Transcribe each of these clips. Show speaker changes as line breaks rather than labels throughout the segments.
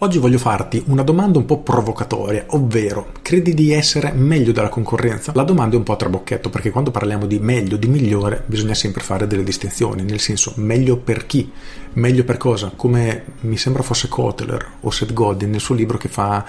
Oggi voglio farti una domanda un po' provocatoria, ovvero credi di essere meglio della concorrenza? La domanda è un po' a trabocchetto perché quando parliamo di meglio, di migliore, bisogna sempre fare delle distinzioni, nel senso meglio per chi, meglio per cosa, come mi sembra fosse Kotler o Seth Godin nel suo libro che fa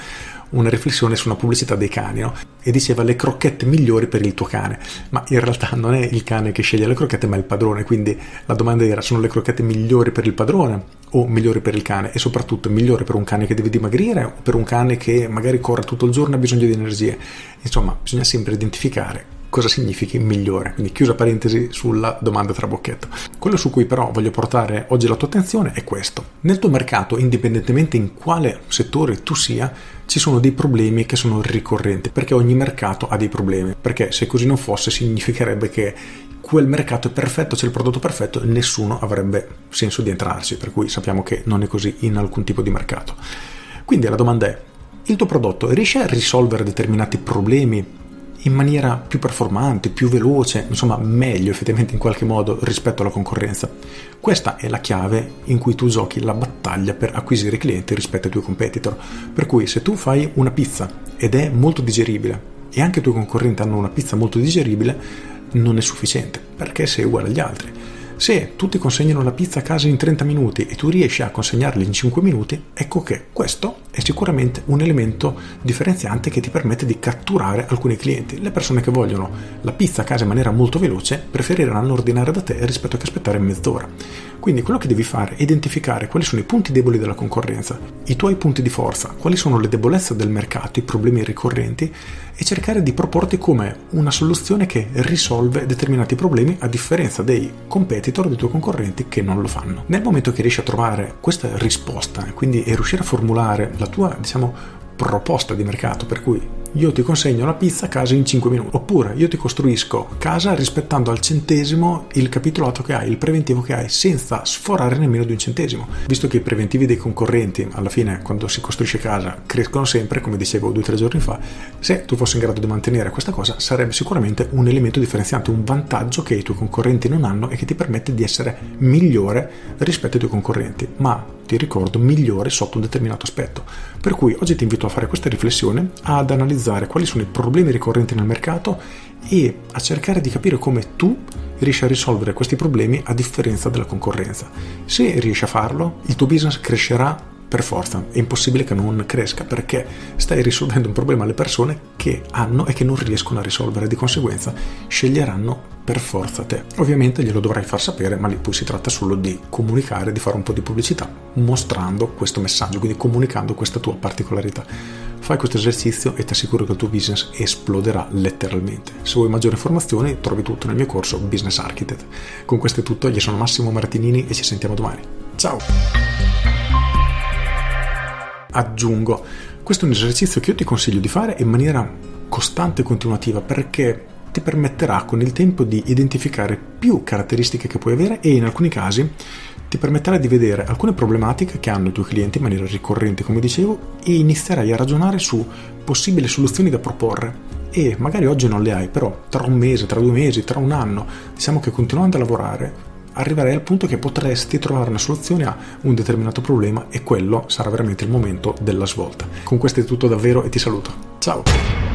una riflessione su una pubblicità dei cani no? e diceva le crocchette migliori per il tuo cane, ma in realtà non è il cane che sceglie le crocchette ma il padrone, quindi la domanda era sono le crocchette migliori per il padrone o migliori per il cane e soprattutto migliore per un cane che deve dimagrire o per un cane che magari corre tutto il giorno e ha bisogno di energie. Insomma, bisogna sempre identificare cosa significhi migliore. Quindi chiusa parentesi sulla domanda trabocchetto. Quello su cui però voglio portare oggi la tua attenzione è questo. Nel tuo mercato, indipendentemente in quale settore tu sia, ci sono dei problemi che sono ricorrenti, perché ogni mercato ha dei problemi, perché se così non fosse significherebbe che quel mercato è perfetto, c'è il prodotto perfetto nessuno avrebbe senso di entrarci, per cui sappiamo che non è così in alcun tipo di mercato. Quindi la domanda è, il tuo prodotto riesce a risolvere determinati problemi in maniera più performante, più veloce, insomma meglio effettivamente in qualche modo rispetto alla concorrenza. Questa è la chiave in cui tu giochi la battaglia per acquisire clienti rispetto ai tuoi competitor. Per cui se tu fai una pizza ed è molto digeribile e anche i tuoi concorrenti hanno una pizza molto digeribile, non è sufficiente perché sei uguale agli altri. Se tutti consegnano la pizza a casa in 30 minuti e tu riesci a consegnarla in 5 minuti, ecco che questo è sicuramente un elemento differenziante che ti permette di catturare alcuni clienti. Le persone che vogliono la pizza a casa in maniera molto veloce preferiranno ordinare da te rispetto che aspettare mezz'ora. Quindi quello che devi fare è identificare quali sono i punti deboli della concorrenza, i tuoi punti di forza, quali sono le debolezze del mercato, i problemi ricorrenti e cercare di proporti come una soluzione che risolve determinati problemi a differenza dei competitor, dei tuoi concorrenti che non lo fanno. Nel momento che riesci a trovare questa risposta, quindi e riuscire a formulare la tua, diciamo, proposta di mercato, per cui io ti consegno la pizza a casa in 5 minuti, oppure io ti costruisco casa rispettando al centesimo il capitolato che hai, il preventivo che hai, senza sforare nemmeno di un centesimo. Visto che i preventivi dei concorrenti, alla fine, quando si costruisce casa, crescono sempre, come dicevo due o tre giorni fa, se tu fossi in grado di mantenere questa cosa, sarebbe sicuramente un elemento differenziante, un vantaggio che i tuoi concorrenti non hanno e che ti permette di essere migliore rispetto ai tuoi concorrenti. Ma ti ricordo, migliore sotto un determinato aspetto. Per cui oggi ti invito a fare questa riflessione, ad analizzare quali sono i problemi ricorrenti nel mercato e a cercare di capire come tu riesci a risolvere questi problemi a differenza della concorrenza. Se riesci a farlo, il tuo business crescerà per forza, è impossibile che non cresca perché stai risolvendo un problema alle persone che hanno e che non riescono a risolvere, di conseguenza sceglieranno per forza te. Ovviamente glielo dovrai far sapere, ma lì poi si tratta solo di comunicare, di fare un po' di pubblicità, mostrando questo messaggio, quindi comunicando questa tua particolarità. Fai questo esercizio e ti assicuro che il tuo business esploderà letteralmente. Se vuoi maggiori informazioni trovi tutto nel mio corso Business Architect. Con questo è tutto, io sono Massimo Martinini e ci sentiamo domani. Ciao! aggiungo, questo è un esercizio che io ti consiglio di fare in maniera costante e continuativa perché ti permetterà con il tempo di identificare più caratteristiche che puoi avere e in alcuni casi ti permetterà di vedere alcune problematiche che hanno i tuoi clienti in maniera ricorrente, come dicevo, e inizierai a ragionare su possibili soluzioni da proporre. E magari oggi non le hai, però tra un mese, tra due mesi, tra un anno, diciamo che continuando a lavorare, arriverai al punto che potresti trovare una soluzione a un determinato problema e quello sarà veramente il momento della svolta. Con questo è tutto davvero e ti saluto. Ciao!